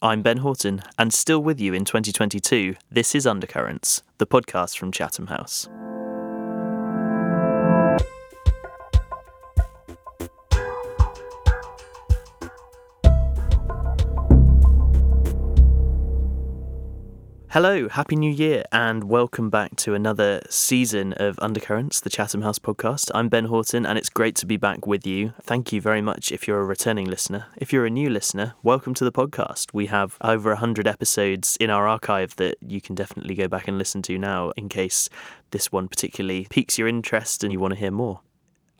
I'm Ben Horton, and still with you in 2022, this is Undercurrents, the podcast from Chatham House. Hello, Happy New Year, and welcome back to another season of Undercurrents, the Chatham House podcast. I'm Ben Horton, and it's great to be back with you. Thank you very much if you're a returning listener. If you're a new listener, welcome to the podcast. We have over 100 episodes in our archive that you can definitely go back and listen to now in case this one particularly piques your interest and you want to hear more.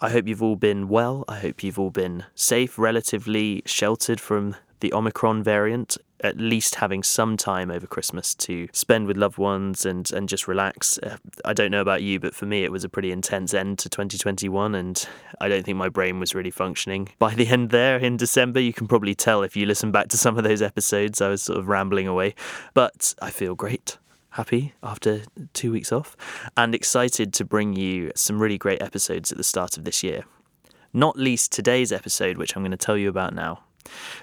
I hope you've all been well. I hope you've all been safe, relatively sheltered from the Omicron variant, at least having some time over Christmas to spend with loved ones and, and just relax. Uh, I don't know about you, but for me, it was a pretty intense end to 2021, and I don't think my brain was really functioning. By the end there in December, you can probably tell if you listen back to some of those episodes, I was sort of rambling away, but I feel great happy after two weeks off and excited to bring you some really great episodes at the start of this year. Not least today's episode, which I'm going to tell you about now.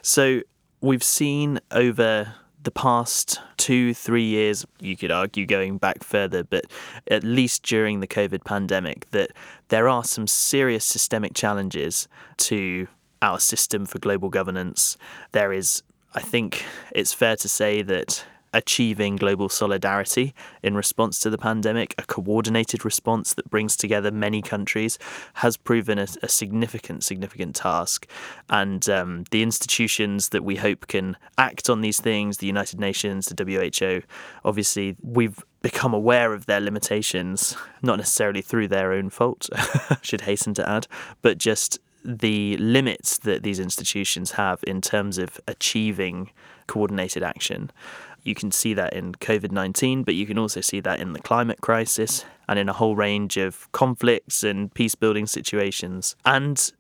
So, we've seen over the past two, three years, you could argue going back further, but at least during the COVID pandemic, that there are some serious systemic challenges to our system for global governance. There is, I think it's fair to say that achieving global solidarity in response to the pandemic, a coordinated response that brings together many countries, has proven a, a significant, significant task. And um, the institutions that we hope can act on these things, the United Nations, the WHO, obviously, we've become aware of their limitations, not necessarily through their own fault, should hasten to add, but just the limits that these institutions have in terms of achieving coordinated action. You can see that in COVID 19, but you can also see that in the climate crisis and in a whole range of conflicts and peace building situations. And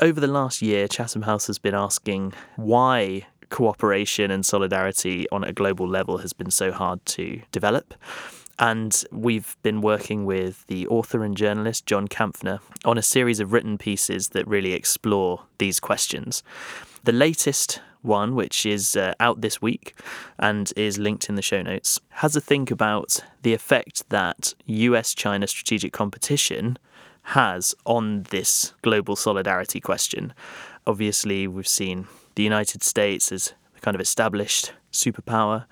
over the last year, Chatham House has been asking why cooperation and solidarity on a global level has been so hard to develop. And we've been working with the author and journalist John Kampfner on a series of written pieces that really explore these questions. The latest one, which is uh, out this week and is linked in the show notes, has a think about the effect that US China strategic competition has on this global solidarity question. Obviously, we've seen the United States as the kind of established superpower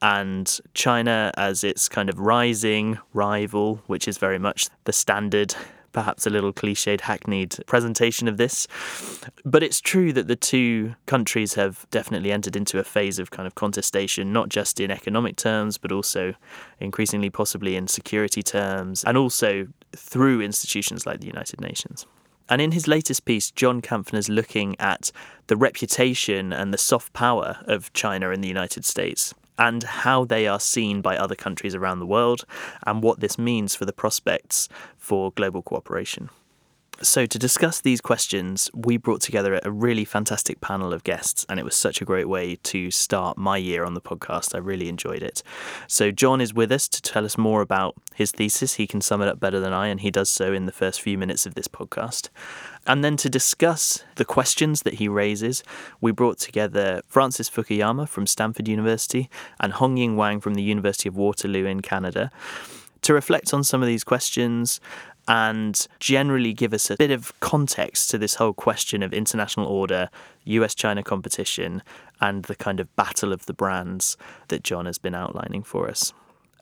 and China as its kind of rising rival, which is very much the standard perhaps a little cliched, hackneyed presentation of this. But it's true that the two countries have definitely entered into a phase of kind of contestation, not just in economic terms, but also increasingly possibly in security terms, and also through institutions like the United Nations. And in his latest piece, John is looking at the reputation and the soft power of China in the United States and how they are seen by other countries around the world and what this means for the prospects for global cooperation. So, to discuss these questions, we brought together a really fantastic panel of guests, and it was such a great way to start my year on the podcast. I really enjoyed it. So, John is with us to tell us more about his thesis. He can sum it up better than I, and he does so in the first few minutes of this podcast. And then to discuss the questions that he raises, we brought together Francis Fukuyama from Stanford University and Hongying Wang from the University of Waterloo in Canada to reflect on some of these questions and generally give us a bit of context to this whole question of international order, US China competition, and the kind of battle of the brands that John has been outlining for us.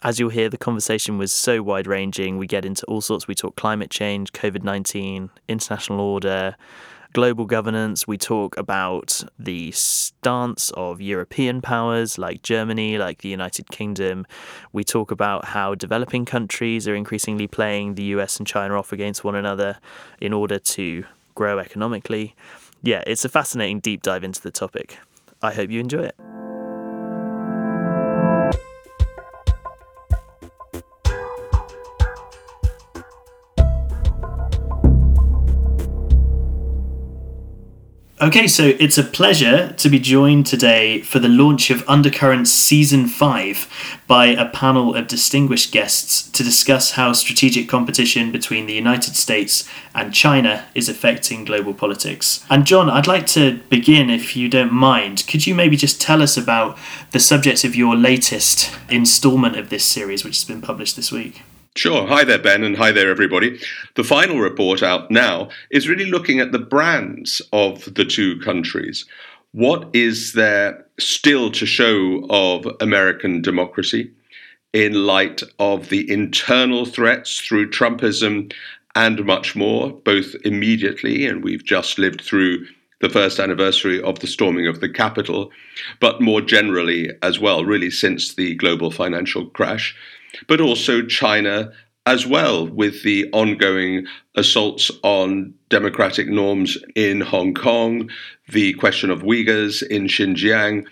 As you'll hear, the conversation was so wide ranging. We get into all sorts. We talk climate change, COVID 19, international order, global governance, we talk about the stance of European powers like Germany, like the United Kingdom. We talk about how developing countries are increasingly playing the US and China off against one another in order to grow economically. Yeah, it's a fascinating deep dive into the topic. I hope you enjoy it. Okay, so it's a pleasure to be joined today for the launch of Undercurrents Season 5 by a panel of distinguished guests to discuss how strategic competition between the United States and China is affecting global politics. And John, I'd like to begin, if you don't mind. Could you maybe just tell us about the subject of your latest installment of this series, which has been published this week? Sure. Hi there, Ben, and hi there, everybody. The final report out now is really looking at the brands of the two countries. What is there still to show of American democracy in light of the internal threats through Trumpism and much more, both immediately, and we've just lived through the first anniversary of the storming of the Capitol, but more generally as well, really since the global financial crash but also China as well, with the ongoing assaults on democratic norms in Hong Kong, the question of Uyghurs in Xinjiang,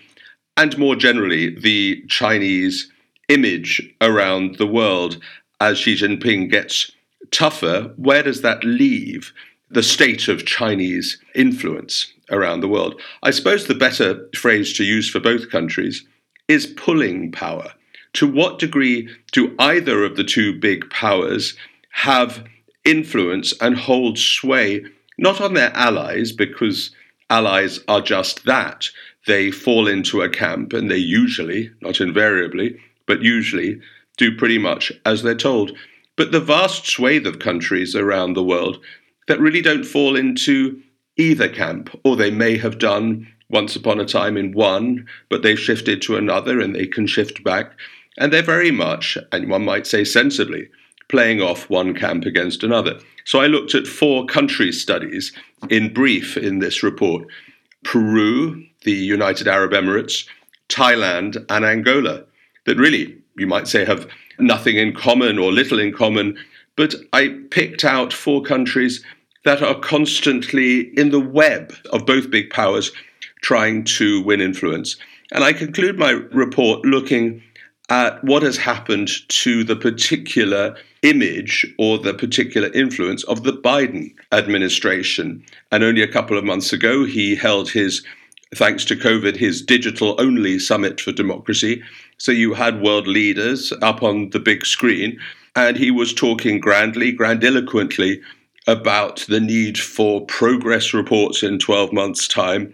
and more generally, the Chinese image around the world as Xi Jinping gets tougher. Where does that leave the state of Chinese influence around the world? I suppose the better phrase to use for both countries is pulling power to what degree do either of the two big powers have influence and hold sway, not on their allies, because allies are just that. They fall into a camp and they usually, not invariably, but usually do pretty much as they're told. But the vast swathe of countries around the world that really don't fall into either camp, or they may have done once upon a time in one, but they've shifted to another and they can shift back. And they're very much, and one might say sensibly, playing off one camp against another. So I looked at four country studies in brief in this report Peru, the United Arab Emirates, Thailand, and Angola, that really, you might say, have nothing in common or little in common. But I picked out four countries that are constantly in the web of both big powers trying to win influence. And I conclude my report looking at what has happened to the particular image or the particular influence of the Biden administration. And only a couple of months ago, he held his, thanks to COVID, his digital only summit for democracy. So you had world leaders up on the big screen, and he was talking grandly, grandiloquently about the need for progress reports in 12 months' time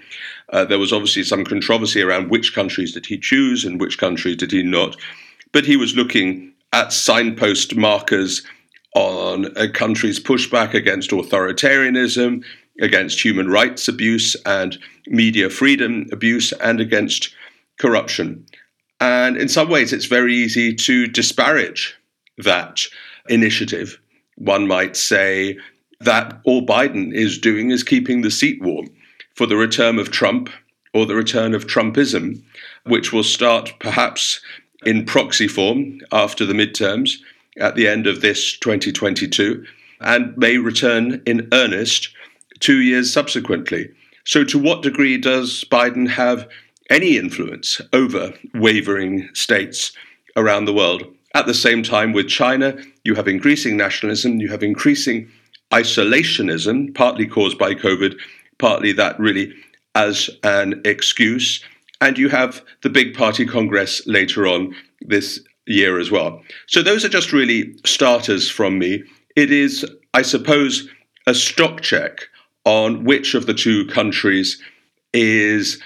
uh, there was obviously some controversy around which countries did he choose and which countries did he not. But he was looking at signpost markers on a country's pushback against authoritarianism, against human rights abuse and media freedom abuse, and against corruption. And in some ways, it's very easy to disparage that initiative. One might say that all Biden is doing is keeping the seat warm for the return of Trump or the return of Trumpism, which will start perhaps in proxy form after the midterms at the end of this 2022 and may return in earnest two years subsequently. So, to what degree does Biden have any influence over wavering states around the world? At the same time, with China, you have increasing nationalism, you have increasing isolationism, partly caused by COVID, partly that really as an excuse. And you have the big party congress later on this year as well. So those are just really starters from me. It is, I suppose, a stock check on which of the two countries is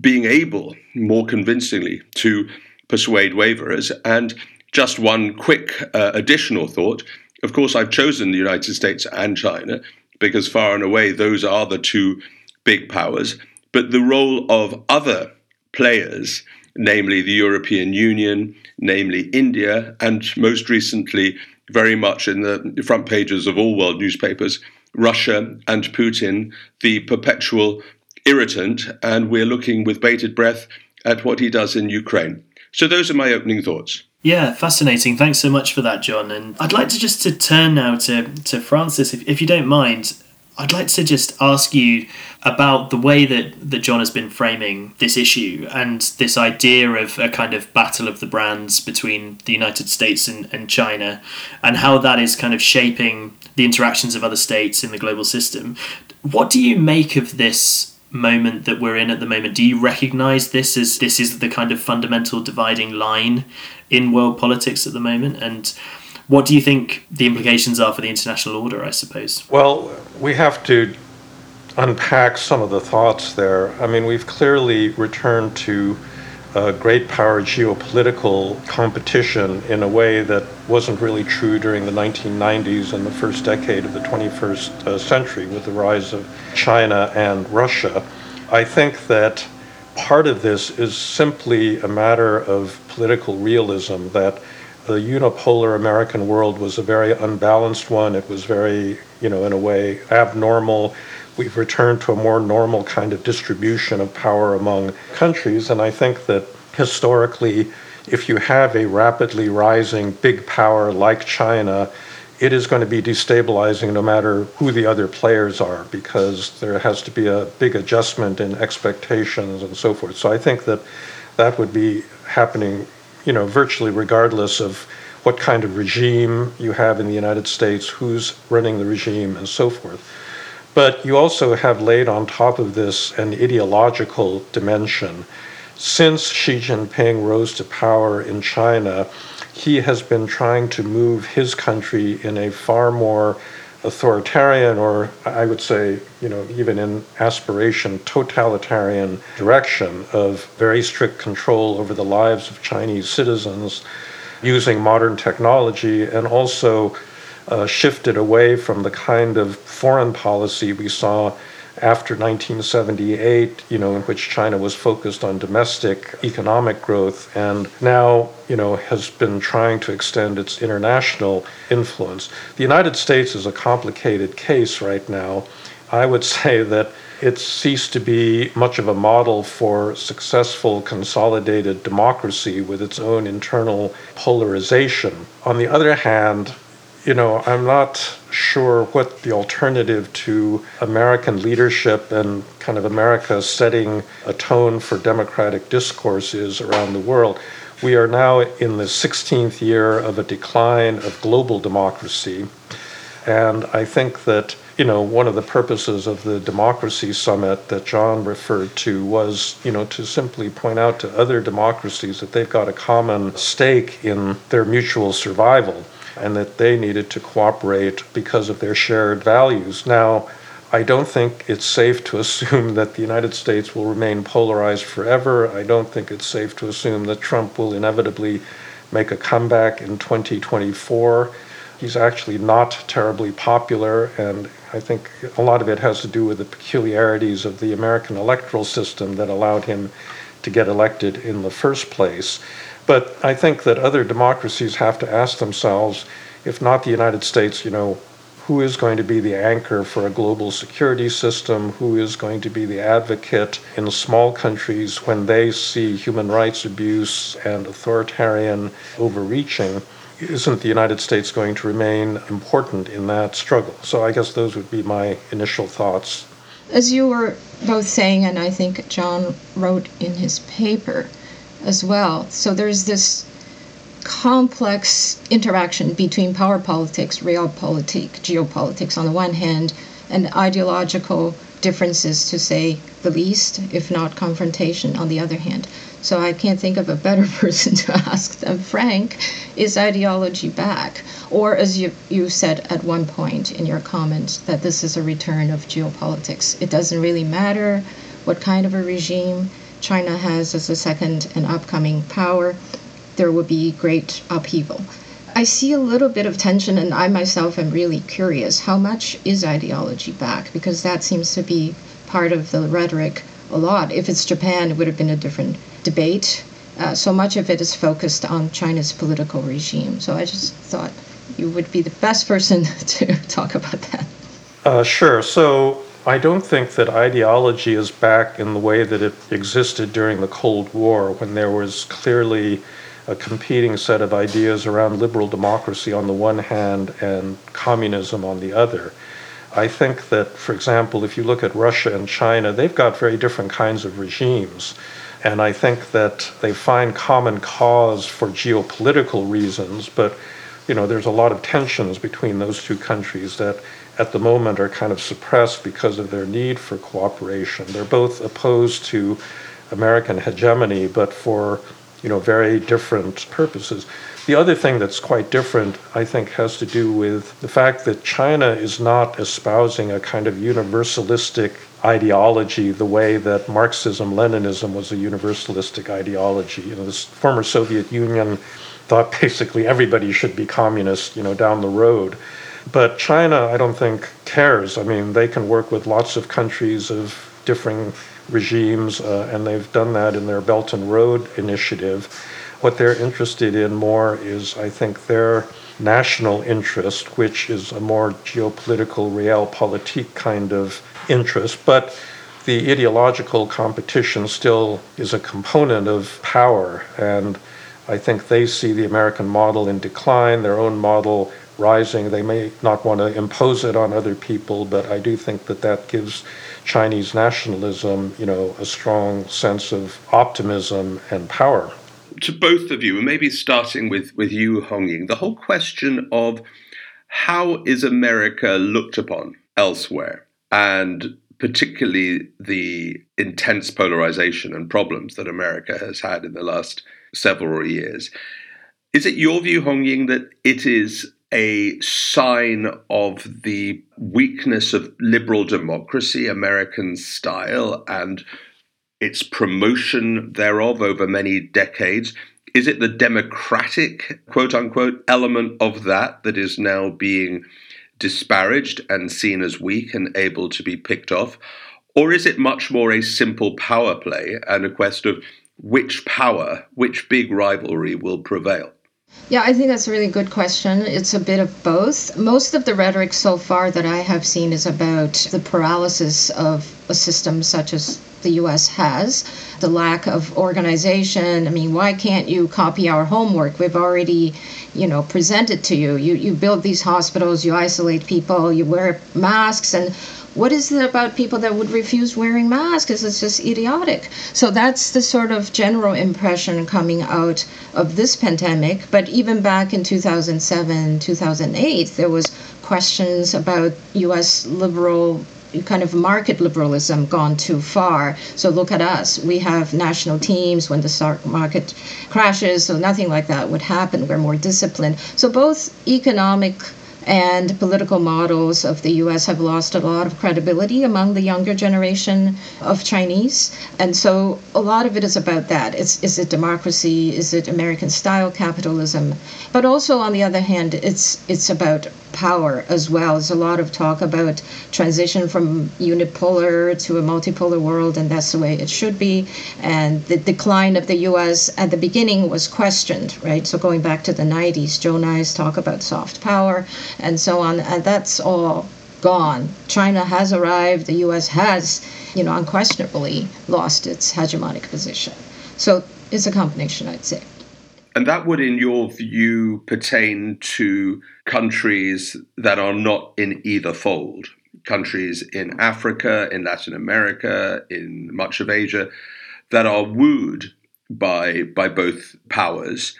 being able more convincingly to persuade waverers. And just one quick uh, additional thought. Of course, I've chosen the United States and China because far and away those are the two big powers. But the role of other players, namely the European Union, namely India, and most recently, very much in the front pages of all world newspapers, Russia and Putin, the perpetual irritant, and we're looking with bated breath at what he does in Ukraine. So those are my opening thoughts. Yeah, fascinating. Thanks so much for that, John. And I'd like to just to turn now to, to Francis, if, if you don't mind. I'd like to just ask you about the way that, that John has been framing this issue and this idea of a kind of battle of the brands between the United States and, and China and how that is kind of shaping the interactions of other states in the global system. What do you make of this moment that we're in at the moment. Do you recognize this as this is the kind of fundamental dividing line in world politics at the moment? And what do you think the implications are for the international order, I suppose? Well, we have to unpack some of the thoughts there. I mean, we've clearly returned to a great power geopolitical competition in a way that wasn't really true during the 1990s and the first decade of the 21st uh, century with the rise of China and Russia. I think that part of this is simply a matter of political realism that the unipolar American world was a very unbalanced one. It was very, you know, in a way abnormal we've returned to a more normal kind of distribution of power among countries. And I think that historically, if you have a rapidly rising big power like China, it is going to be destabilizing no matter who the other players are because there has to be a big adjustment in expectations and so forth. So I think that that would be happening, you know, virtually regardless of what kind of regime you have in the United States, who's running the regime, and so forth. But you also have laid on top of this an ideological dimension. Since Xi Jinping rose to power in China, he has been trying to move his country in a far more authoritarian, or I would say, you know, even in aspiration, totalitarian direction of very strict control over the lives of Chinese citizens using modern technology and also uh, shifted away from the kind of foreign policy we saw after 1978, you know, in which China was focused on domestic economic growth and now, you know, has been trying to extend its international influence. The United States is a complicated case right now. I would say that it's ceased to be much of a model for successful consolidated democracy with its own internal polarization. On the other hand, you know, I'm not sure what the alternative to American leadership and kind of America setting a tone for democratic discourse is around the world. We are now in the 16th year of a decline of global democracy. And I think that, you know, one of the purposes of the democracy summit that John referred to was, you know, to simply point out to other democracies that they've got a common stake in their mutual survival and that they needed to cooperate because of their shared values. Now, I don't think it's safe to assume that the United States will remain polarized forever. I don't think it's safe to assume that Trump will inevitably make a comeback in 2024. He's actually not terribly popular, and I think a lot of it has to do with the peculiarities of the American electoral system that allowed him to get elected in the first place. But I think that other democracies have to ask themselves, if not the United States, you know, who is going to be the anchor for a global security system? Who is going to be the advocate in small countries when they see human rights abuse and authoritarian overreaching? Isn't the United States going to remain important in that struggle? So I guess those would be my initial thoughts. As you were both saying, and I think John wrote in his paper, as well. So there's this complex interaction between power politics, realpolitik, geopolitics on the one hand, and ideological differences, to say the least, if not confrontation, on the other hand. So I can't think of a better person to ask than Frank is ideology back? Or, as you, you said at one point in your comment, that this is a return of geopolitics. It doesn't really matter what kind of a regime China has as a second and upcoming power, there will be great upheaval. I see a little bit of tension, and I myself am really curious how much is ideology back? Because that seems to be part of the rhetoric a lot. If it's Japan, it would have been a different debate. Uh, so much of it is focused on China's political regime. So I just thought you would be the best person to talk about that. Uh, sure. So I don't think that ideology is back in the way that it existed during the Cold War when there was clearly a competing set of ideas around liberal democracy on the one hand and communism on the other. I think that, for example, if you look at Russia and China, they've got very different kinds of regimes. And I think that they find common cause for geopolitical reasons, but you know, there's a lot of tensions between those two countries that at the moment are kind of suppressed because of their need for cooperation. They're both opposed to American hegemony, but for you know very different purposes. The other thing that's quite different, I think, has to do with the fact that China is not espousing a kind of universalistic ideology the way that Marxism Leninism was a universalistic ideology. You know, this former Soviet Union thought basically everybody should be communist, you know, down the road. But China, I don't think, cares. I mean, they can work with lots of countries of differing regimes, uh, and they've done that in their Belt and Road initiative. What they're interested in more is, I think, their national interest, which is a more geopolitical, realpolitik kind of interest. But the ideological competition still is a component of power. And I think they see the American model in decline, their own model rising. They may not want to impose it on other people, but I do think that that gives Chinese nationalism, you know, a strong sense of optimism and power to both of you, and maybe starting with, with you, Hongying, the whole question of how is America looked upon elsewhere, and particularly the intense polarization and problems that America has had in the last several years. Is it your view, Hongying, that it is a sign of the weakness of liberal democracy, American style, and its promotion thereof over many decades? Is it the democratic, quote unquote, element of that that is now being disparaged and seen as weak and able to be picked off? Or is it much more a simple power play and a quest of which power, which big rivalry will prevail? Yeah, I think that's a really good question. It's a bit of both. Most of the rhetoric so far that I have seen is about the paralysis of a system such as the US has, the lack of organization. I mean, why can't you copy our homework? We've already, you know, presented to you. You you build these hospitals, you isolate people, you wear masks and what is it about people that would refuse wearing masks? It's just idiotic. So that's the sort of general impression coming out of this pandemic. But even back in 2007, 2008, there was questions about U.S. liberal kind of market liberalism gone too far. So look at us. We have national teams when the stock market crashes, so nothing like that would happen. We're more disciplined. So both economic and political models of the US have lost a lot of credibility among the younger generation of Chinese. And so a lot of it is about that. It's, is it democracy? Is it American style capitalism? But also, on the other hand, it's, it's about power as well. There's a lot of talk about transition from unipolar to a multipolar world, and that's the way it should be. And the decline of the US at the beginning was questioned, right? So going back to the 90s, Joe Nye talk about soft power and so on. And that's all gone. China has arrived, the US has, you know, unquestionably lost its hegemonic position. So it's a combination, I'd say. And that would, in your view, pertain to countries that are not in either fold. Countries in Africa, in Latin America, in much of Asia, that are wooed by, by both powers.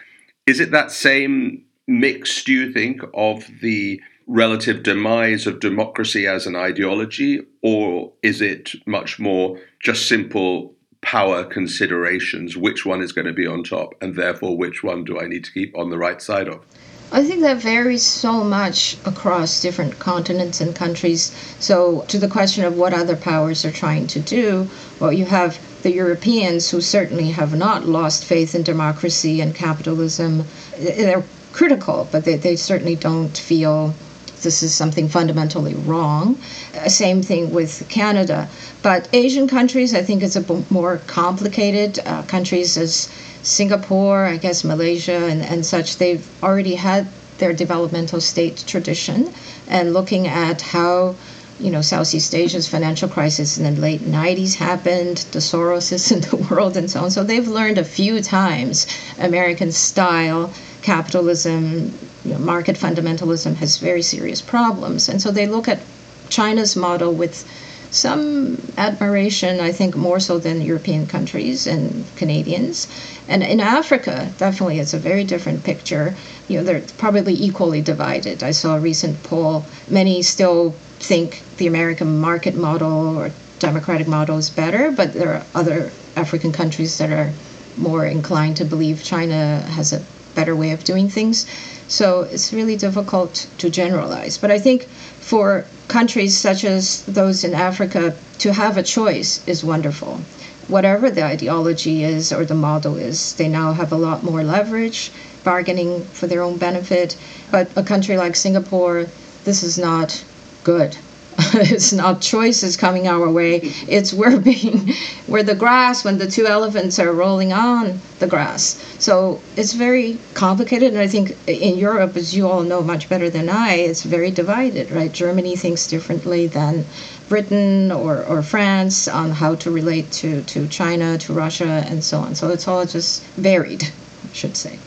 Is it that same mix, do you think, of the relative demise of democracy as an ideology, or is it much more just simple power considerations? Which one is going to be on top, and therefore which one do I need to keep on the right side of? I think that varies so much across different continents and countries. So, to the question of what other powers are trying to do, well, you have the Europeans who certainly have not lost faith in democracy and capitalism. They're critical, but they, they certainly don't feel this is something fundamentally wrong. Uh, same thing with Canada. But Asian countries, I think it's a more complicated. Uh, countries as Singapore, I guess Malaysia, and, and such, they've already had their developmental state tradition and looking at how you know, Southeast Asia's financial crisis in the late 90s happened, the Soroses in the world, and so on. So they've learned a few times American style capitalism, you know, market fundamentalism has very serious problems. And so they look at China's model with some admiration, I think more so than European countries and Canadians. And in Africa, definitely it's a very different picture. You know, they're probably equally divided. I saw a recent poll, many still think the American market model or democratic model is better, but there are other African countries that are more inclined to believe China has a better way of doing things. So it's really difficult to generalize. But I think for countries such as those in Africa, to have a choice is wonderful. Whatever the ideology is or the model is, they now have a lot more leverage, bargaining for their own benefit. But a country like Singapore, this is not good. it's not choices coming our way. It's we're being we're the grass when the two elephants are rolling on the grass. So it's very complicated, and I think in Europe, as you all know much better than I, it's very divided. Right? Germany thinks differently than Britain or, or France on how to relate to, to China, to Russia, and so on. So it's all just varied, I should say.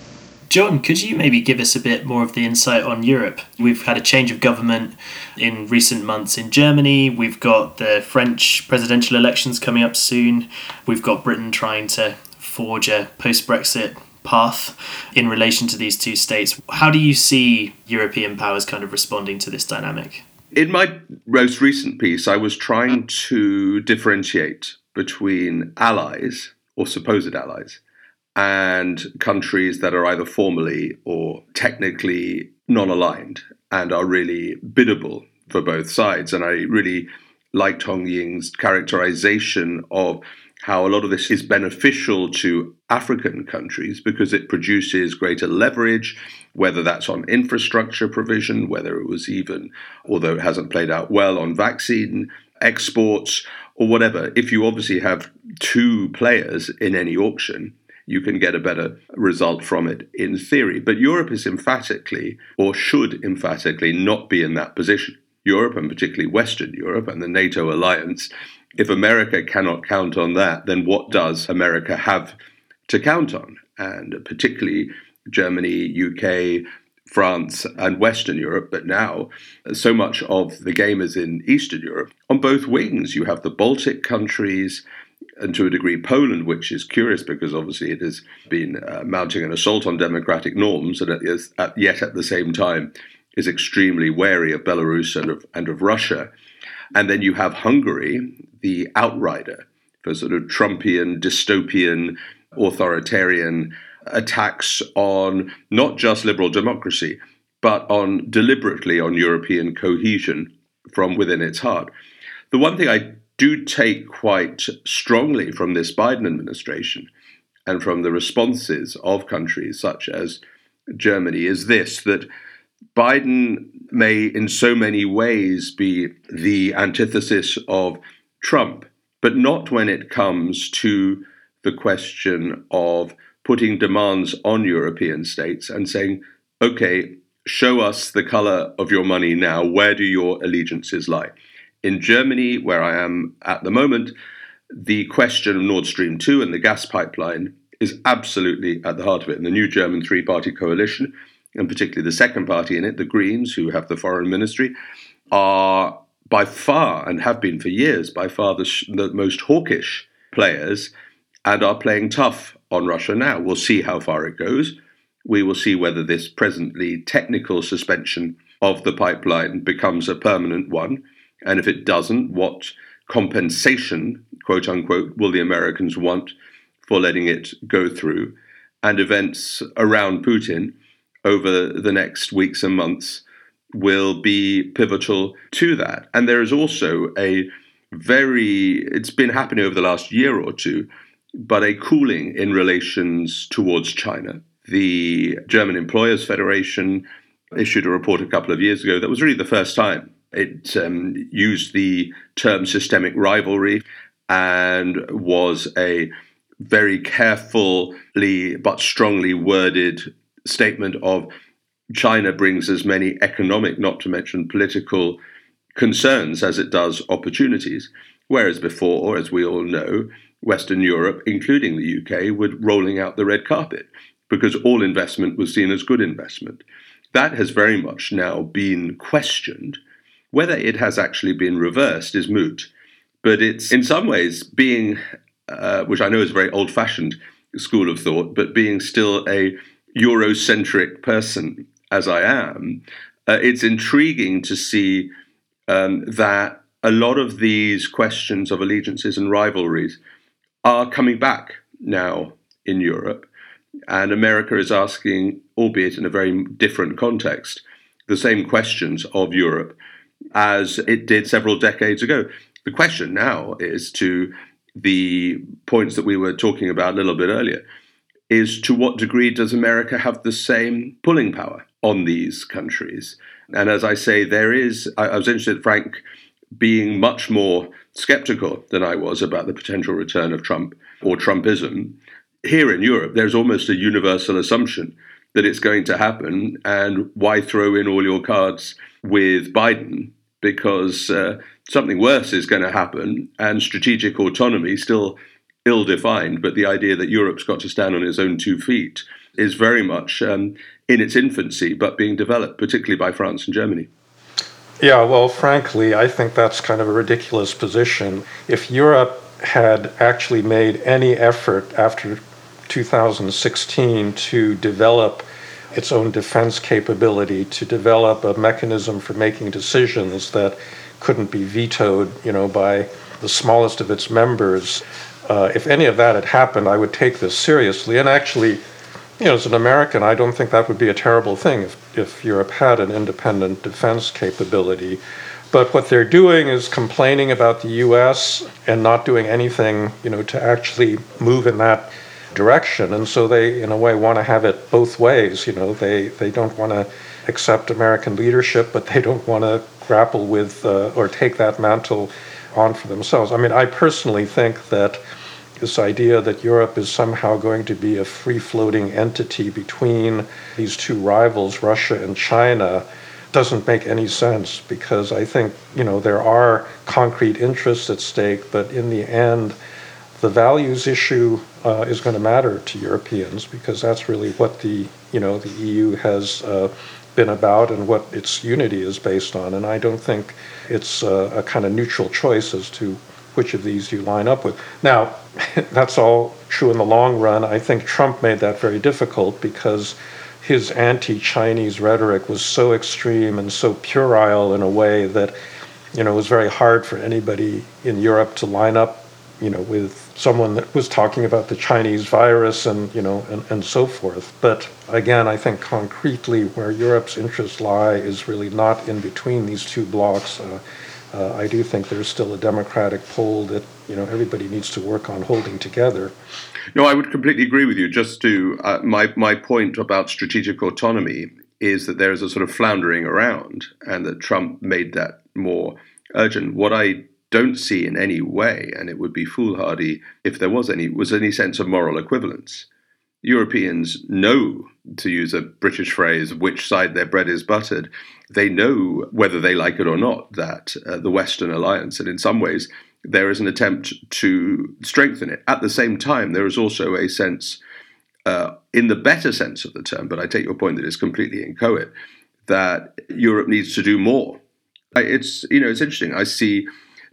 John, could you maybe give us a bit more of the insight on Europe? We've had a change of government in recent months in Germany. We've got the French presidential elections coming up soon. We've got Britain trying to forge a post Brexit path in relation to these two states. How do you see European powers kind of responding to this dynamic? In my most recent piece, I was trying to differentiate between allies or supposed allies and countries that are either formally or technically non aligned and are really biddable for both sides. And I really liked Hongying's characterization of how a lot of this is beneficial to African countries because it produces greater leverage, whether that's on infrastructure provision, whether it was even, although it hasn't played out well, on vaccine exports or whatever. If you obviously have two players in any auction, you can get a better result from it in theory. But Europe is emphatically, or should emphatically, not be in that position. Europe, and particularly Western Europe and the NATO alliance, if America cannot count on that, then what does America have to count on? And particularly Germany, UK, France, and Western Europe, but now so much of the game is in Eastern Europe. On both wings, you have the Baltic countries, and to a degree Poland, which is curious because obviously it has been uh, mounting an assault on democratic norms, and at, yet at the same time is extremely wary of Belarus and of, and of Russia. And then you have Hungary, the outrider for sort of Trumpian, dystopian, authoritarian attacks on not just liberal democracy, but on deliberately on European cohesion from within its heart. The one thing I do take quite strongly from this Biden administration and from the responses of countries such as Germany is this that Biden may, in so many ways, be the antithesis of Trump, but not when it comes to the question of putting demands on European states and saying, okay, show us the color of your money now. Where do your allegiances lie? In Germany, where I am at the moment, the question of Nord Stream 2 and the gas pipeline is absolutely at the heart of it. And the new German three party coalition, and particularly the second party in it, the Greens, who have the foreign ministry, are by far, and have been for years, by far the, sh- the most hawkish players and are playing tough on Russia now. We'll see how far it goes. We will see whether this presently technical suspension of the pipeline becomes a permanent one. And if it doesn't, what compensation, quote unquote, will the Americans want for letting it go through? And events around Putin over the next weeks and months will be pivotal to that. And there is also a very, it's been happening over the last year or two, but a cooling in relations towards China. The German Employers Federation issued a report a couple of years ago that was really the first time it um, used the term systemic rivalry and was a very carefully but strongly worded statement of China brings as many economic, not to mention political, concerns as it does opportunities. Whereas before, as we all know, Western Europe, including the UK, were rolling out the red carpet because all investment was seen as good investment. That has very much now been questioned whether it has actually been reversed is moot, but it's in some ways being, uh, which I know is a very old fashioned school of thought, but being still a Eurocentric person as I am, uh, it's intriguing to see um, that a lot of these questions of allegiances and rivalries are coming back now in Europe. And America is asking, albeit in a very different context, the same questions of Europe as it did several decades ago. The question now is to the points that we were talking about a little bit earlier is to what degree does America have the same pulling power on these countries? And as I say, there is, I, I was interested, Frank, being much more skeptical than I was about the potential return of Trump or Trumpism. Here in Europe, there's almost a universal assumption that it's going to happen. And why throw in all your cards with Biden? Because uh, something worse is going to happen, and strategic autonomy still ill defined, but the idea that Europe's got to stand on its own two feet is very much um, in its infancy, but being developed, particularly by France and Germany. Yeah, well, frankly, I think that's kind of a ridiculous position. If Europe had actually made any effort after 2016 to develop its own defense capability, to develop a mechanism for making decisions that couldn't be vetoed, you know, by the smallest of its members. Uh, if any of that had happened, I would take this seriously. And actually, you know, as an American, I don't think that would be a terrible thing if, if Europe had an independent defense capability. But what they're doing is complaining about the U.S. and not doing anything, you know, to actually move in that direction. And so they, in a way, want to have it both ways. You know, they they don't want to accept American leadership, but they don't want to grapple with uh, or take that mantle on for themselves. I mean, I personally think that this idea that Europe is somehow going to be a free floating entity between these two rivals, Russia and China, doesn't make any sense because I think, you know, there are concrete interests at stake, but in the end, the values issue uh, is going to matter to Europeans because that's really what the, you know, the EU has uh, been about and what its unity is based on. And I don't think it's a, a kind of neutral choice as to which of these you line up with. Now, that's all true in the long run. I think Trump made that very difficult because his anti Chinese rhetoric was so extreme and so puerile in a way that you know, it was very hard for anybody in Europe to line up, you know, with someone that was talking about the Chinese virus and you know and, and so forth. But again, I think concretely where Europe's interests lie is really not in between these two blocks. Uh, uh, I do think there's still a democratic pole that you know everybody needs to work on holding together. No, I would completely agree with you. Just to uh, my my point about strategic autonomy is that there is a sort of floundering around, and that Trump made that more urgent. What I don't see in any way, and it would be foolhardy if there was any, was any sense of moral equivalence. Europeans know, to use a British phrase, which side their bread is buttered. They know, whether they like it or not, that uh, the Western alliance, and in some ways, there is an attempt to strengthen it. At the same time, there is also a sense, uh, in the better sense of the term, but I take your point that it's completely inchoate, that Europe needs to do more. It's you know it's interesting. I see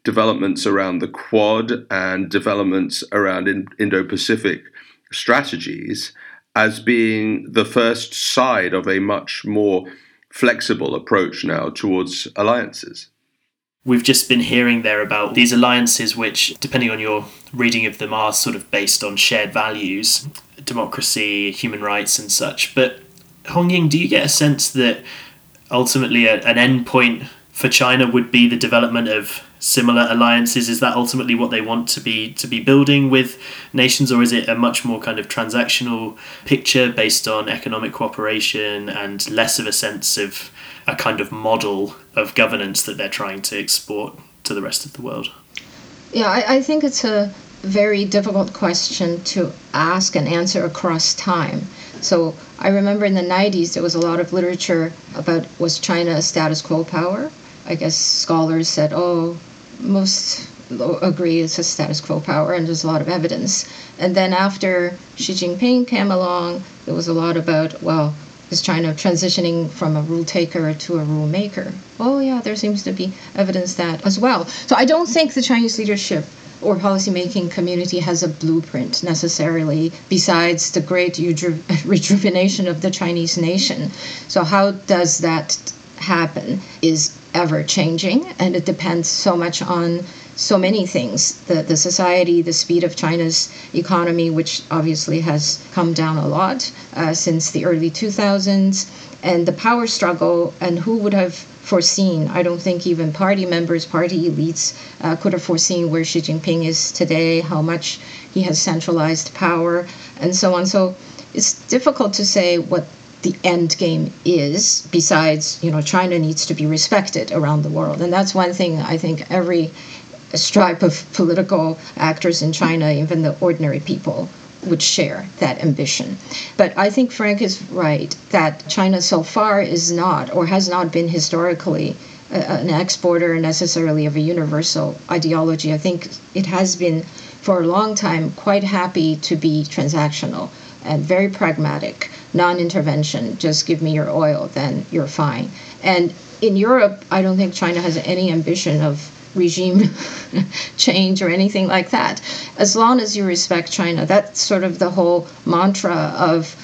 developments around the Quad and developments around in Indo Pacific strategies as being the first side of a much more flexible approach now towards alliances. We've just been hearing there about these alliances, which, depending on your reading of them, are sort of based on shared values, democracy, human rights, and such. But Hongying, do you get a sense that ultimately a, an endpoint for China would be the development of similar alliances? Is that ultimately what they want to be to be building with nations, or is it a much more kind of transactional picture based on economic cooperation and less of a sense of a kind of model of governance that they're trying to export to the rest of the world? Yeah, I, I think it's a very difficult question to ask and answer across time. So I remember in the 90s there was a lot of literature about was China a status quo power? I guess scholars said, oh, most agree it's a status quo power, and there's a lot of evidence. And then after Xi Jinping came along, there was a lot about, well, is China transitioning from a rule taker to a rule maker? Oh, yeah, there seems to be evidence that as well. So I don't think the Chinese leadership or policymaking community has a blueprint necessarily, besides the great rejuvenation of the Chinese nation. So, how does that happen? Is ever changing and it depends so much on so many things the, the society, the speed of China's economy, which obviously has come down a lot uh, since the early 2000s, and the power struggle, and who would have foreseen. I don't think even party members, party elites uh, could have foreseen where Xi Jinping is today, how much he has centralized power, and so on. So it's difficult to say what the end game is besides you know china needs to be respected around the world and that's one thing i think every stripe of political actors in china even the ordinary people would share that ambition. But I think Frank is right that China so far is not or has not been historically an exporter necessarily of a universal ideology. I think it has been for a long time quite happy to be transactional and very pragmatic, non intervention, just give me your oil, then you're fine. And in Europe, I don't think China has any ambition of regime change or anything like that. As long as you respect China, that's sort of the whole mantra of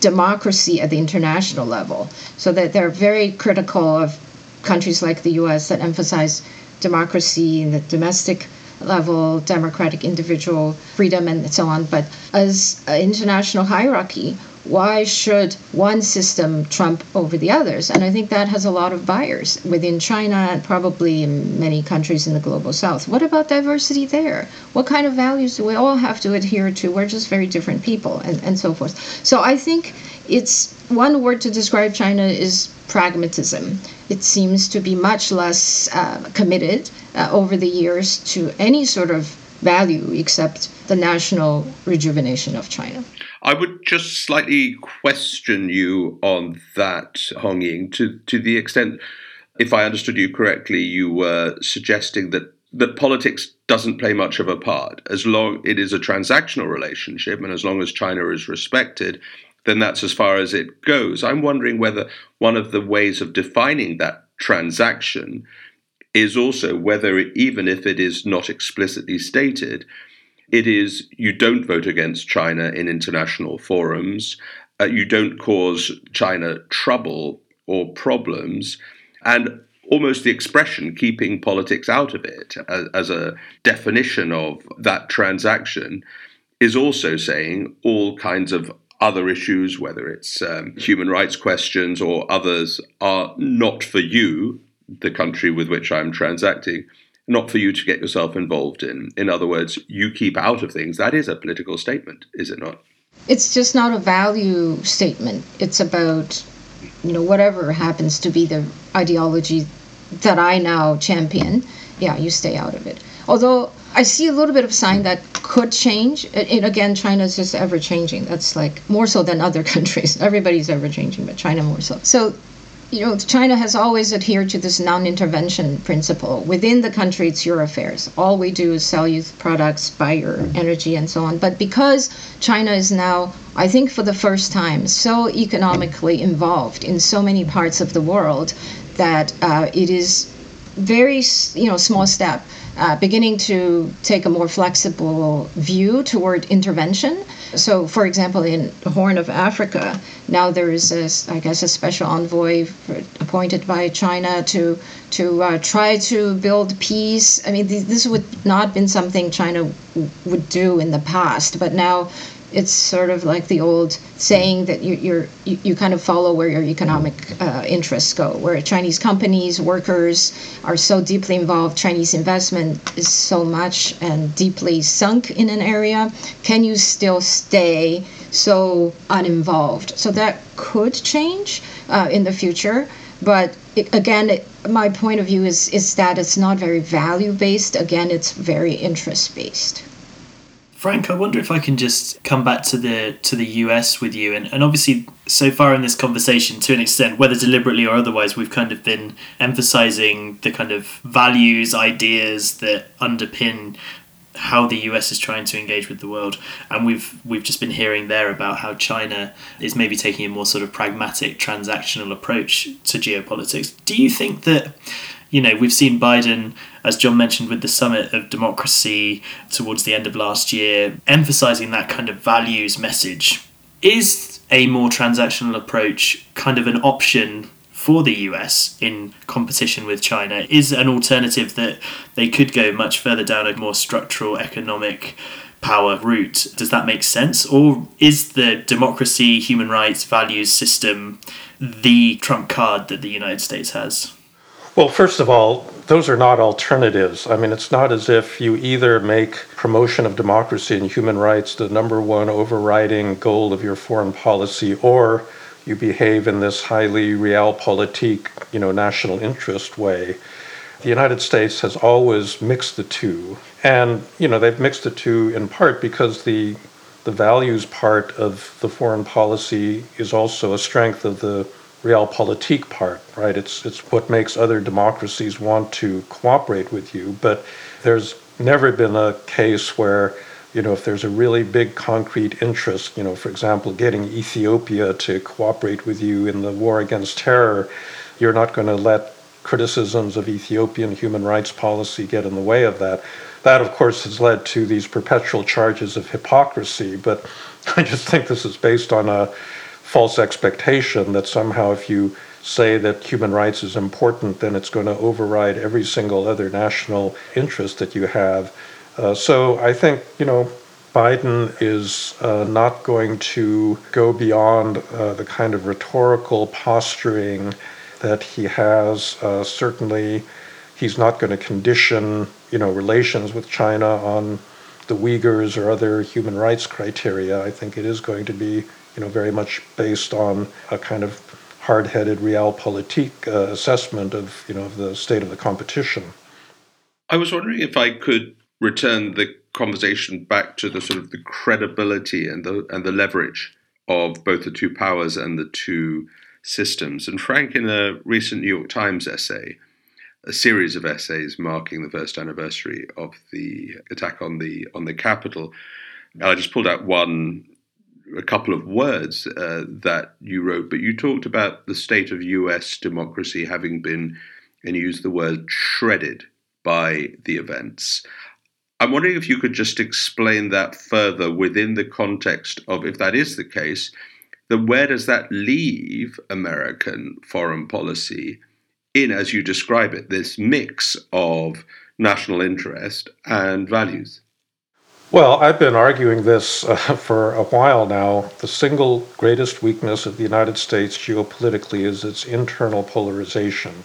democracy at the international level. So that they're very critical of countries like the US that emphasize democracy in the domestic level, democratic individual freedom, and so on. But as an international hierarchy, why should one system trump over the others? And I think that has a lot of buyers within China and probably in many countries in the global south. What about diversity there? What kind of values do we all have to adhere to? We're just very different people and, and so forth. So I think it's one word to describe China is pragmatism. It seems to be much less uh, committed uh, over the years to any sort of value except the national rejuvenation of China. I would just slightly question you on that, Hongying, to, to the extent, if I understood you correctly, you were suggesting that, that politics doesn't play much of a part. As long it is a transactional relationship, and as long as China is respected, then that's as far as it goes. I'm wondering whether one of the ways of defining that transaction is also whether, even if it is not explicitly stated, it is you don't vote against China in international forums, uh, you don't cause China trouble or problems, and almost the expression keeping politics out of it as, as a definition of that transaction is also saying all kinds of other issues, whether it's um, human rights questions or others, are not for you, the country with which I'm transacting, not for you to get yourself involved in. In other words, you keep out of things. That is a political statement, is it not? It's just not a value statement. It's about, you know, whatever happens to be the ideology that I now champion. Yeah, you stay out of it. Although I see a little bit of sign that could change. And again, China is just ever changing. That's like more so than other countries. Everybody's ever changing, but China more so. So you know, China has always adhered to this non-intervention principle. Within the country, it's your affairs. All we do is sell you products, buy your energy, and so on. But because China is now, I think, for the first time, so economically involved in so many parts of the world that uh, it is very, you know, small step uh, beginning to take a more flexible view toward intervention. So, for example, in the Horn of Africa, now there is, a, I guess, a special envoy for, appointed by China to to uh, try to build peace. I mean, th- this would not been something China w- would do in the past, but now it's sort of like the old saying that you, you, you kind of follow where your economic uh, interests go. Where Chinese companies, workers are so deeply involved, Chinese investment is so much and deeply sunk in an area. Can you still stay so uninvolved? So that could change uh, in the future, but it, again, it, my point of view is is that it's not very value based. Again, it's very interest based. Frank, I wonder if I can just come back to the to the US with you, and, and obviously so far in this conversation, to an extent, whether deliberately or otherwise, we've kind of been emphasizing the kind of values, ideas that underpin how the US is trying to engage with the world, and we've we've just been hearing there about how China is maybe taking a more sort of pragmatic, transactional approach to geopolitics. Do you think that? You know, we've seen Biden as John mentioned with the summit of democracy towards the end of last year, emphasizing that kind of values message. Is a more transactional approach kind of an option for the US in competition with China is an alternative that they could go much further down a more structural economic power route. Does that make sense? Or is the democracy, human rights, values system the trump card that the United States has? Well, first of all, those are not alternatives. I mean, it's not as if you either make promotion of democracy and human rights the number one overriding goal of your foreign policy, or you behave in this highly realpolitik, you know, national interest way. The United States has always mixed the two, and you know they've mixed the two in part because the the values part of the foreign policy is also a strength of the realpolitik part, right? It's it's what makes other democracies want to cooperate with you. But there's never been a case where, you know, if there's a really big concrete interest, you know, for example, getting Ethiopia to cooperate with you in the war against terror, you're not going to let criticisms of Ethiopian human rights policy get in the way of that. That, of course, has led to these perpetual charges of hypocrisy, but I just think this is based on a false expectation that somehow if you say that human rights is important, then it's going to override every single other national interest that you have. Uh, so I think, you know, Biden is uh, not going to go beyond uh, the kind of rhetorical posturing that he has. Uh, certainly, he's not going to condition, you know, relations with China on the Uyghurs or other human rights criteria. I think it is going to be you know, very much based on a kind of hard-headed realpolitik uh, assessment of, you know, of the state of the competition. I was wondering if I could return the conversation back to the sort of the credibility and the and the leverage of both the two powers and the two systems. And Frank, in a recent New York Times essay, a series of essays marking the first anniversary of the attack on the on the Capitol, I just pulled out one a couple of words uh, that you wrote, but you talked about the state of US democracy having been, and you used the word shredded by the events. I'm wondering if you could just explain that further within the context of if that is the case, then where does that leave American foreign policy in, as you describe it, this mix of national interest and values? Well, I've been arguing this uh, for a while now. The single greatest weakness of the United States geopolitically is its internal polarization.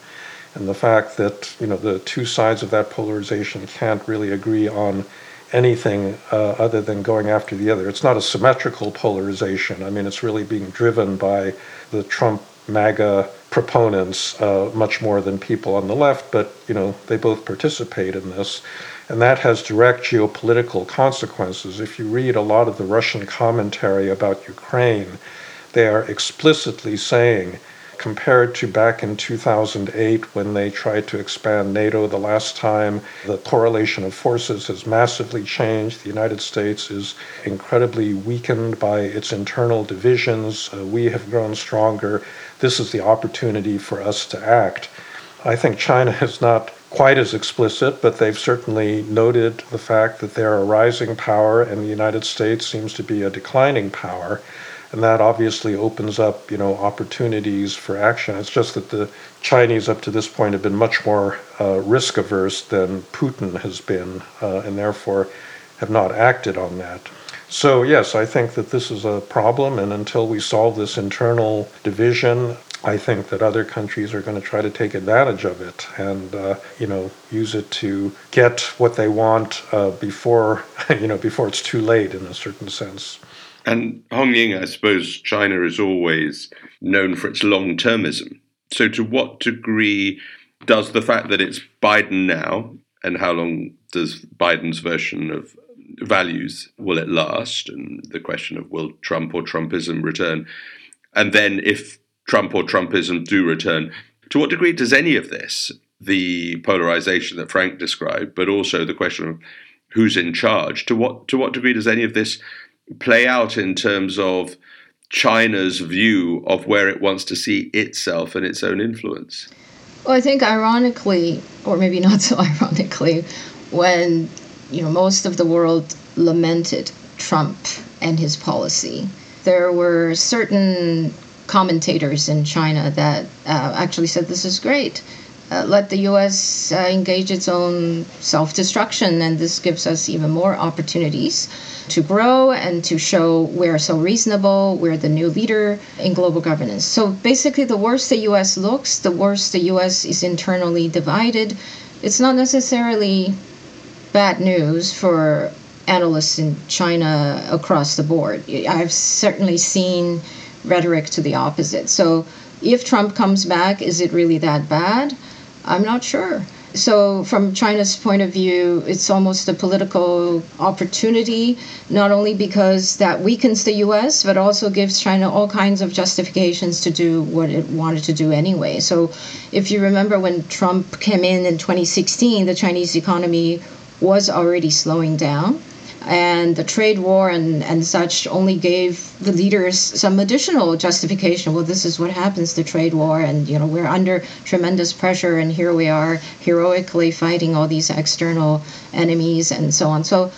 And the fact that, you know, the two sides of that polarization can't really agree on anything uh, other than going after the other. It's not a symmetrical polarization. I mean, it's really being driven by the Trump MAGA proponents uh, much more than people on the left, but, you know, they both participate in this and that has direct geopolitical consequences. If you read a lot of the Russian commentary about Ukraine, they are explicitly saying, compared to back in 2008 when they tried to expand NATO the last time, the correlation of forces has massively changed. The United States is incredibly weakened by its internal divisions. Uh, we have grown stronger. This is the opportunity for us to act. I think China has not quite as explicit, but they've certainly noted the fact that they're a rising power and the United States seems to be a declining power. And that obviously opens up, you know, opportunities for action. It's just that the Chinese up to this point have been much more uh, risk averse than Putin has been, uh, and therefore have not acted on that. So, yes, I think that this is a problem, and until we solve this internal division, I think that other countries are going to try to take advantage of it and uh, you know use it to get what they want uh, before you know before it's too late in a certain sense. And Hongying, I suppose China is always known for its long termism. So, to what degree does the fact that it's Biden now, and how long does Biden's version of values will it last, and the question of will Trump or Trumpism return, and then if Trump or Trumpism do return. To what degree does any of this, the polarization that Frank described, but also the question of who's in charge, to what to what degree does any of this play out in terms of China's view of where it wants to see itself and its own influence? Well, I think ironically, or maybe not so ironically, when you know most of the world lamented Trump and his policy, there were certain commentators in China that uh, actually said this is great. Uh, let the U.S. Uh, engage its own self destruction, and this gives us even more opportunities to grow and to show we're so reasonable, we're the new leader in global governance. So basically, the worse the U.S. looks, the worse the U.S. is internally divided. It's not necessarily bad news for analysts in China across the board. I've certainly seen rhetoric to the opposite. So if Trump comes back, is it really that bad? I'm not sure. So, from China's point of view, it's almost a political opportunity, not only because that weakens the US, but also gives China all kinds of justifications to do what it wanted to do anyway. So, if you remember when Trump came in in 2016, the Chinese economy was already slowing down and the trade war and, and such only gave the leaders some additional justification. Well this is what happens to trade war and you know we're under tremendous pressure and here we are heroically fighting all these external enemies and so on. So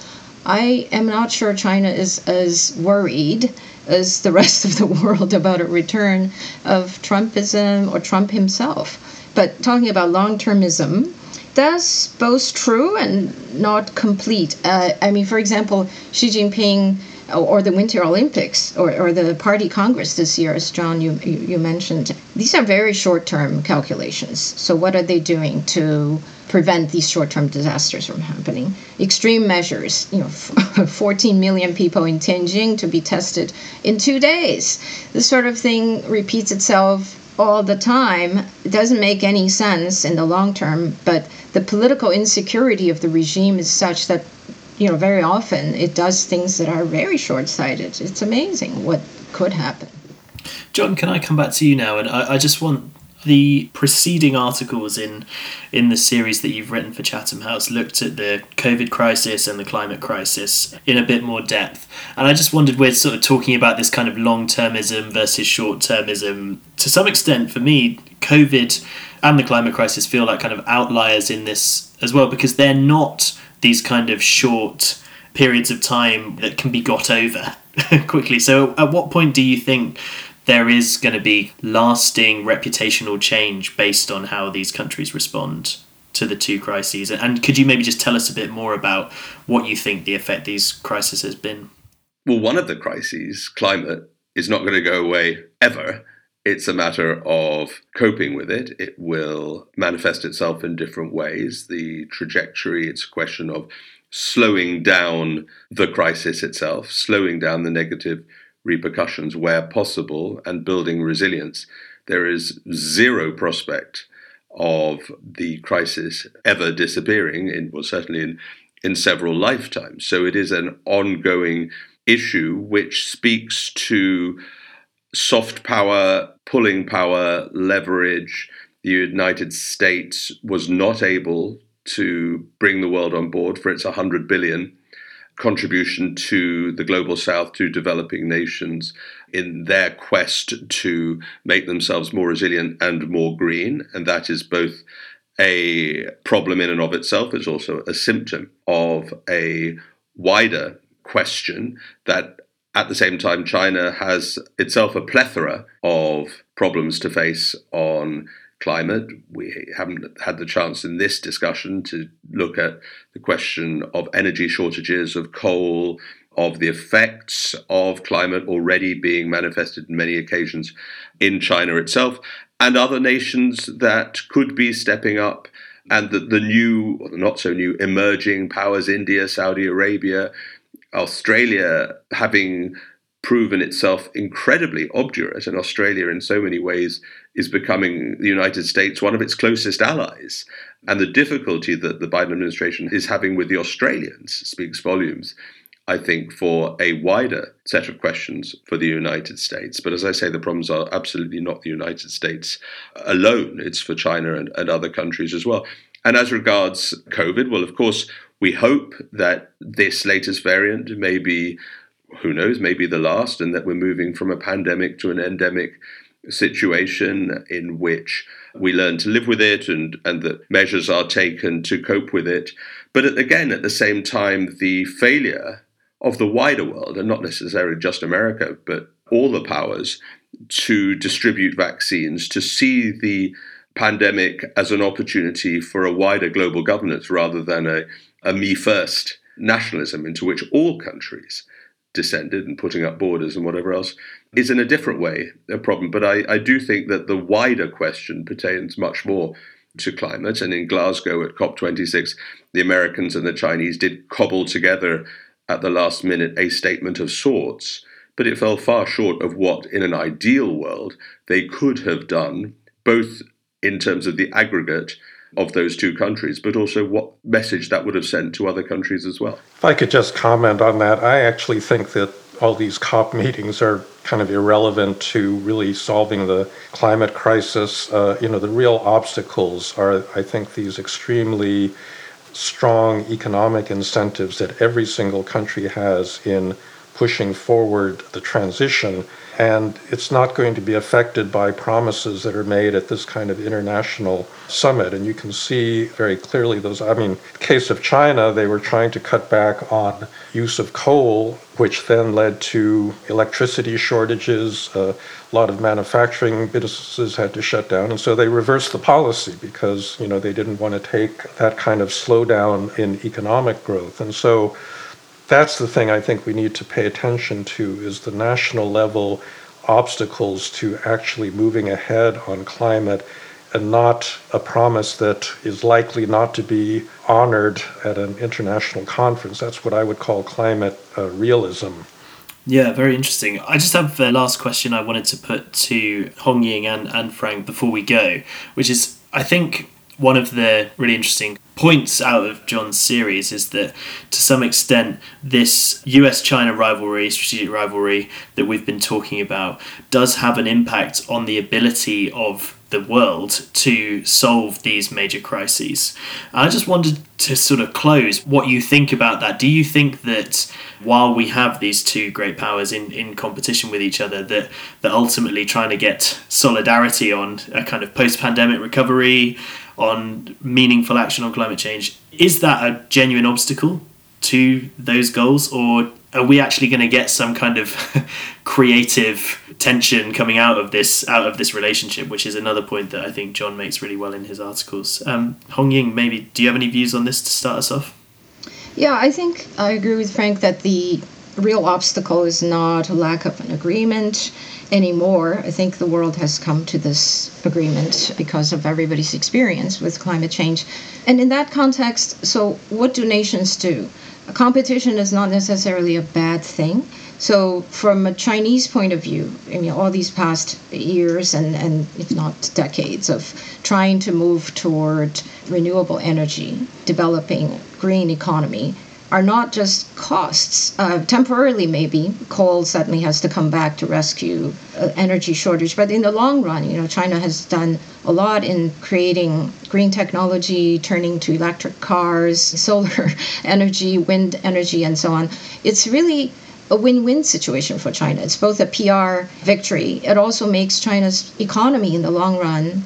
i am not sure china is as worried as the rest of the world about a return of trumpism or trump himself. But talking about long-termism that's both true and not complete. Uh, I mean, for example, Xi Jinping or the Winter Olympics or, or the Party Congress this year, as John you you mentioned, these are very short term calculations. So what are they doing to prevent these short term disasters from happening? Extreme measures, you know, 14 million people in Tianjin to be tested in two days. This sort of thing repeats itself all the time. It doesn't make any sense in the long term, but the political insecurity of the regime is such that you know very often it does things that are very short-sighted it's amazing what could happen john can i come back to you now and i, I just want the preceding articles in in the series that you've written for Chatham House looked at the COVID crisis and the climate crisis in a bit more depth. And I just wondered, we're sort of talking about this kind of long termism versus short termism. To some extent, for me, COVID and the climate crisis feel like kind of outliers in this as well because they're not these kind of short periods of time that can be got over quickly. So, at what point do you think there is going to be lasting reputational change based on how these countries respond to the two crises? And could you maybe just tell us a bit more about what you think the effect these crises has been? Well, one of the crises, climate, is not going to go away ever. It's a matter of coping with it. It will manifest itself in different ways. The trajectory, it's a question of slowing down the crisis itself, slowing down the negative repercussions where possible, and building resilience. There is zero prospect of the crisis ever disappearing, in, well, certainly in, in several lifetimes. So it is an ongoing issue which speaks to soft power, pulling power, leverage. The United States was not able to bring the world on board for its 100 billion contribution to the global south to developing nations in their quest to make themselves more resilient and more green. And that is both a problem in and of itself it's also a symptom of a wider question that at the same time, China has itself a plethora of problems to face on climate. We haven't had the chance in this discussion to look at the question of energy shortages, of coal, of the effects of climate already being manifested in many occasions in China itself and other nations that could be stepping up. And that the new, or the not so new, emerging powers, India, Saudi Arabia, Australia having proven itself incredibly obdurate, and Australia, in so many ways, is becoming the United States one of its closest allies. And the difficulty that the Biden administration is having with the Australians speaks volumes, I think, for a wider set of questions for the United States. But as I say, the problems are absolutely not the United States alone, it's for China and, and other countries as well. And as regards COVID, well, of course, we hope that this latest variant may be, who knows, maybe the last, and that we're moving from a pandemic to an endemic situation in which we learn to live with it and, and that measures are taken to cope with it. But again, at the same time, the failure of the wider world, and not necessarily just America, but all the powers to distribute vaccines, to see the pandemic as an opportunity for a wider global governance rather than a, a me first nationalism into which all countries descended and putting up borders and whatever else is in a different way a problem. But I, I do think that the wider question pertains much more to climate. And in Glasgow at COP26, the Americans and the Chinese did cobble together at the last minute a statement of sorts, but it fell far short of what, in an ideal world, they could have done, both in terms of the aggregate of those two countries, but also what message that would have sent to other countries as well. If I could just comment on that, I actually think that all these COP meetings are kind of irrelevant to really solving the climate crisis. Uh, you know, the real obstacles are, I think, these extremely strong economic incentives that every single country has in pushing forward the transition and it's not going to be affected by promises that are made at this kind of international summit. And you can see very clearly those. I mean, case of China, they were trying to cut back on use of coal, which then led to electricity shortages. A lot of manufacturing businesses had to shut down, and so they reversed the policy because you know they didn't want to take that kind of slowdown in economic growth. And so that's the thing I think we need to pay attention to is the national level obstacles to actually moving ahead on climate and not a promise that is likely not to be honored at an international conference. That's what I would call climate uh, realism. Yeah, very interesting. I just have the last question I wanted to put to Hong Ying and, and Frank before we go, which is I think one of the really interesting points out of John's series is that to some extent this US China rivalry, strategic rivalry that we've been talking about, does have an impact on the ability of the world to solve these major crises. I just wanted to sort of close what you think about that. Do you think that while we have these two great powers in, in competition with each other, that, that ultimately trying to get solidarity on a kind of post pandemic recovery, on meaningful action on climate change, is that a genuine obstacle to those goals, or are we actually going to get some kind of creative tension coming out of this out of this relationship? Which is another point that I think John makes really well in his articles. Um, Hongying, maybe do you have any views on this to start us off? Yeah, I think I agree with Frank that the real obstacle is not a lack of an agreement anymore. I think the world has come to this agreement because of everybody's experience with climate change. And in that context, so what do nations do? Competition is not necessarily a bad thing. So, from a Chinese point of view, I mean, all these past years and, and if not decades of trying to move toward renewable energy, developing green economy, are not just costs. Uh, temporarily, maybe coal suddenly has to come back to rescue uh, energy shortage, but in the long run, you know, China has done a lot in creating green technology, turning to electric cars, solar energy, wind energy, and so on. It's really a win-win situation for China. It's both a PR victory. It also makes China's economy in the long run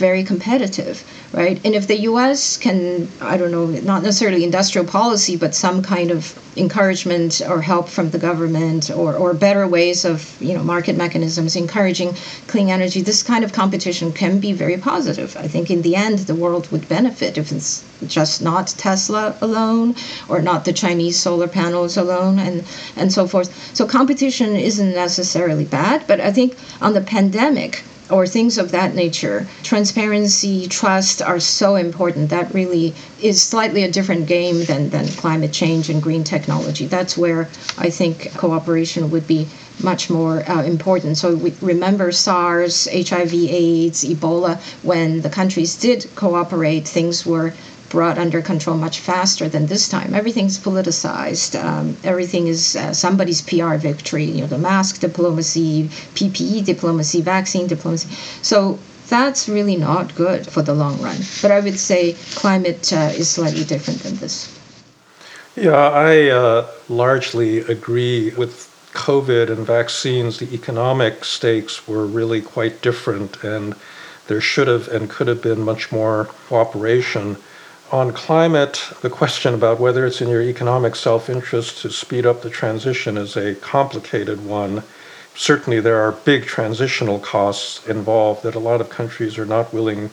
very competitive, right? And if the U.S. can, I don't know, not necessarily industrial policy, but some kind of encouragement or help from the government or, or better ways of, you know, market mechanisms encouraging clean energy, this kind of competition can be very positive. I think in the end, the world would benefit if it's just not Tesla alone or not the Chinese solar panels alone and, and so forth. So competition isn't necessarily bad, but I think on the pandemic, or things of that nature. Transparency, trust are so important. That really is slightly a different game than, than climate change and green technology. That's where I think cooperation would be much more uh, important. So we remember SARS, HIV, AIDS, Ebola, when the countries did cooperate, things were brought under control much faster than this time. Everything's politicized. Um, everything is uh, somebody's PR victory. You know, the mask diplomacy, PPE diplomacy, vaccine diplomacy. So that's really not good for the long run. But I would say climate uh, is slightly different than this. Yeah, I uh, largely agree with COVID and vaccines. The economic stakes were really quite different, and there should have and could have been much more cooperation on climate, the question about whether it's in your economic self interest to speed up the transition is a complicated one. certainly there are big transitional costs involved that a lot of countries are not willing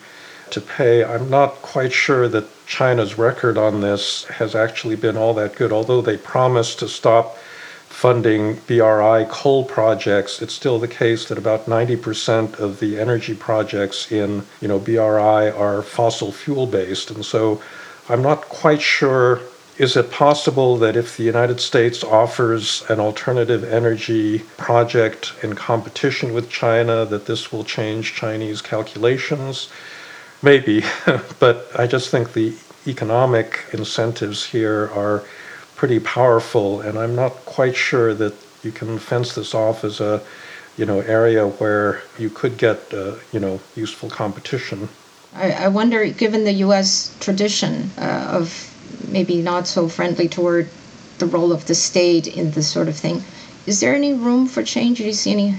to pay. I'm not quite sure that China's record on this has actually been all that good, although they promised to stop funding BRI coal projects, it's still the case that about 90% of the energy projects in you know BRI are fossil fuel based, and so I'm not quite sure. Is it possible that if the United States offers an alternative energy project in competition with China, that this will change Chinese calculations? Maybe, but I just think the economic incentives here are pretty powerful, and I'm not quite sure that you can fence this off as a you know area where you could get uh, you know useful competition. I, I wonder, given the U.S. tradition uh, of maybe not so friendly toward the role of the state in this sort of thing, is there any room for change? Do you see any?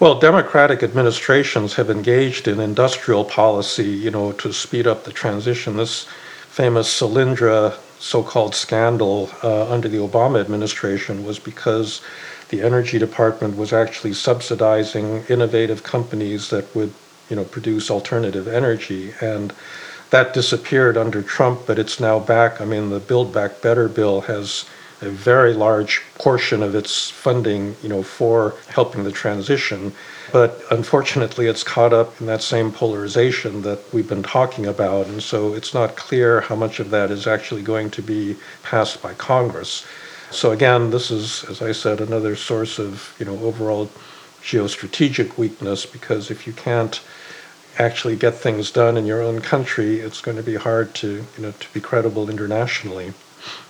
Well, Democratic administrations have engaged in industrial policy, you know, to speed up the transition. This famous Solyndra so called scandal uh, under the Obama administration was because the Energy Department was actually subsidizing innovative companies that would you know, produce alternative energy. And that disappeared under Trump, but it's now back. I mean, the Build Back Better bill has a very large portion of its funding, you know, for helping the transition. But unfortunately, it's caught up in that same polarization that we've been talking about. And so it's not clear how much of that is actually going to be passed by Congress. So again, this is, as I said, another source of you know overall geostrategic weakness because if you can't actually get things done in your own country, it's going to be hard to you know to be credible internationally.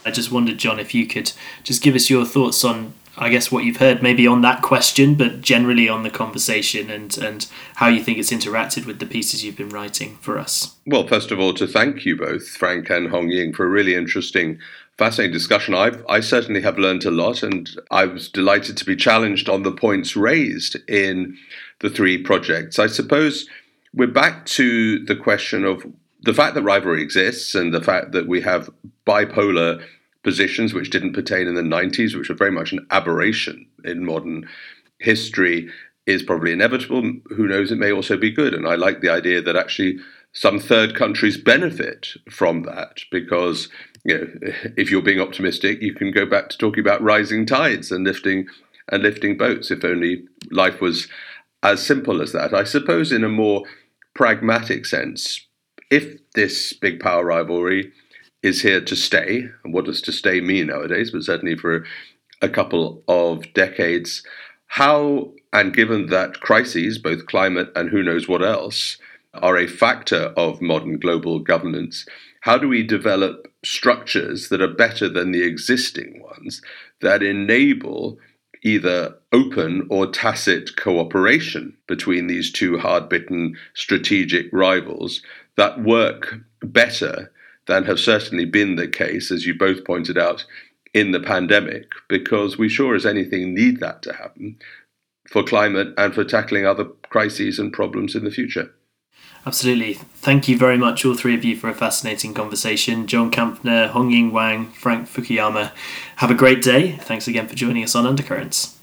I just wondered, John, if you could just give us your thoughts on I guess what you've heard maybe on that question, but generally on the conversation and, and how you think it's interacted with the pieces you've been writing for us. Well, first of all, to thank you both, Frank and Hongying, for a really interesting, fascinating discussion. I've, I certainly have learned a lot, and I was delighted to be challenged on the points raised in the three projects. I suppose we're back to the question of the fact that rivalry exists and the fact that we have bipolar positions which didn't pertain in the 90s, which were very much an aberration in modern history, is probably inevitable. Who knows, it may also be good. And I like the idea that actually some third countries benefit from that because you know, if you're being optimistic, you can go back to talking about rising tides and lifting and lifting boats. If only life was as simple as that. I suppose, in a more pragmatic sense, if this big power rivalry is here to stay. And what does to stay mean nowadays? But certainly for a couple of decades. How, and given that crises, both climate and who knows what else, are a factor of modern global governance, how do we develop structures that are better than the existing ones that enable either open or tacit cooperation between these two hard bitten strategic rivals that work better than have certainly been the case, as you both pointed out, in the pandemic, because we sure as anything need that to happen for climate and for tackling other crises and problems in the future. Absolutely. Thank you very much, all three of you, for a fascinating conversation. John Kampfner, Hongying Wang, Frank Fukuyama. Have a great day. Thanks again for joining us on Undercurrents.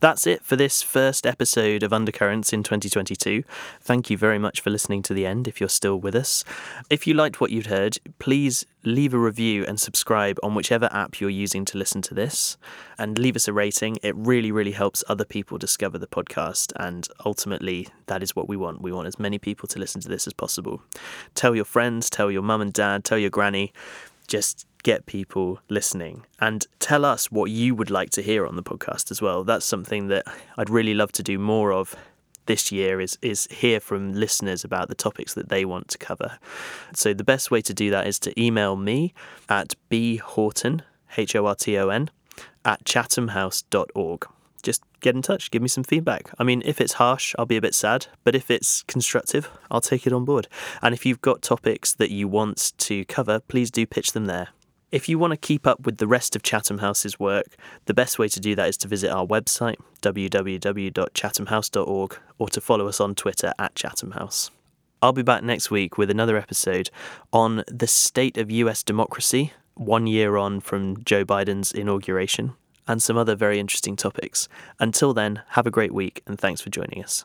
That's it for this first episode of Undercurrents in 2022. Thank you very much for listening to the end if you're still with us. If you liked what you'd heard, please leave a review and subscribe on whichever app you're using to listen to this and leave us a rating. It really, really helps other people discover the podcast. And ultimately, that is what we want. We want as many people to listen to this as possible. Tell your friends, tell your mum and dad, tell your granny. Just get people listening and tell us what you would like to hear on the podcast as well. That's something that I'd really love to do more of this year is is hear from listeners about the topics that they want to cover. So the best way to do that is to email me at bhorton, H O R T O N, at chathamhouse.org. Just get in touch, give me some feedback. I mean, if it's harsh, I'll be a bit sad, but if it's constructive, I'll take it on board. And if you've got topics that you want to cover, please do pitch them there. If you want to keep up with the rest of Chatham House's work, the best way to do that is to visit our website, www.chathamhouse.org, or to follow us on Twitter at Chatham House. I'll be back next week with another episode on the state of US democracy, one year on from Joe Biden's inauguration, and some other very interesting topics. Until then, have a great week and thanks for joining us.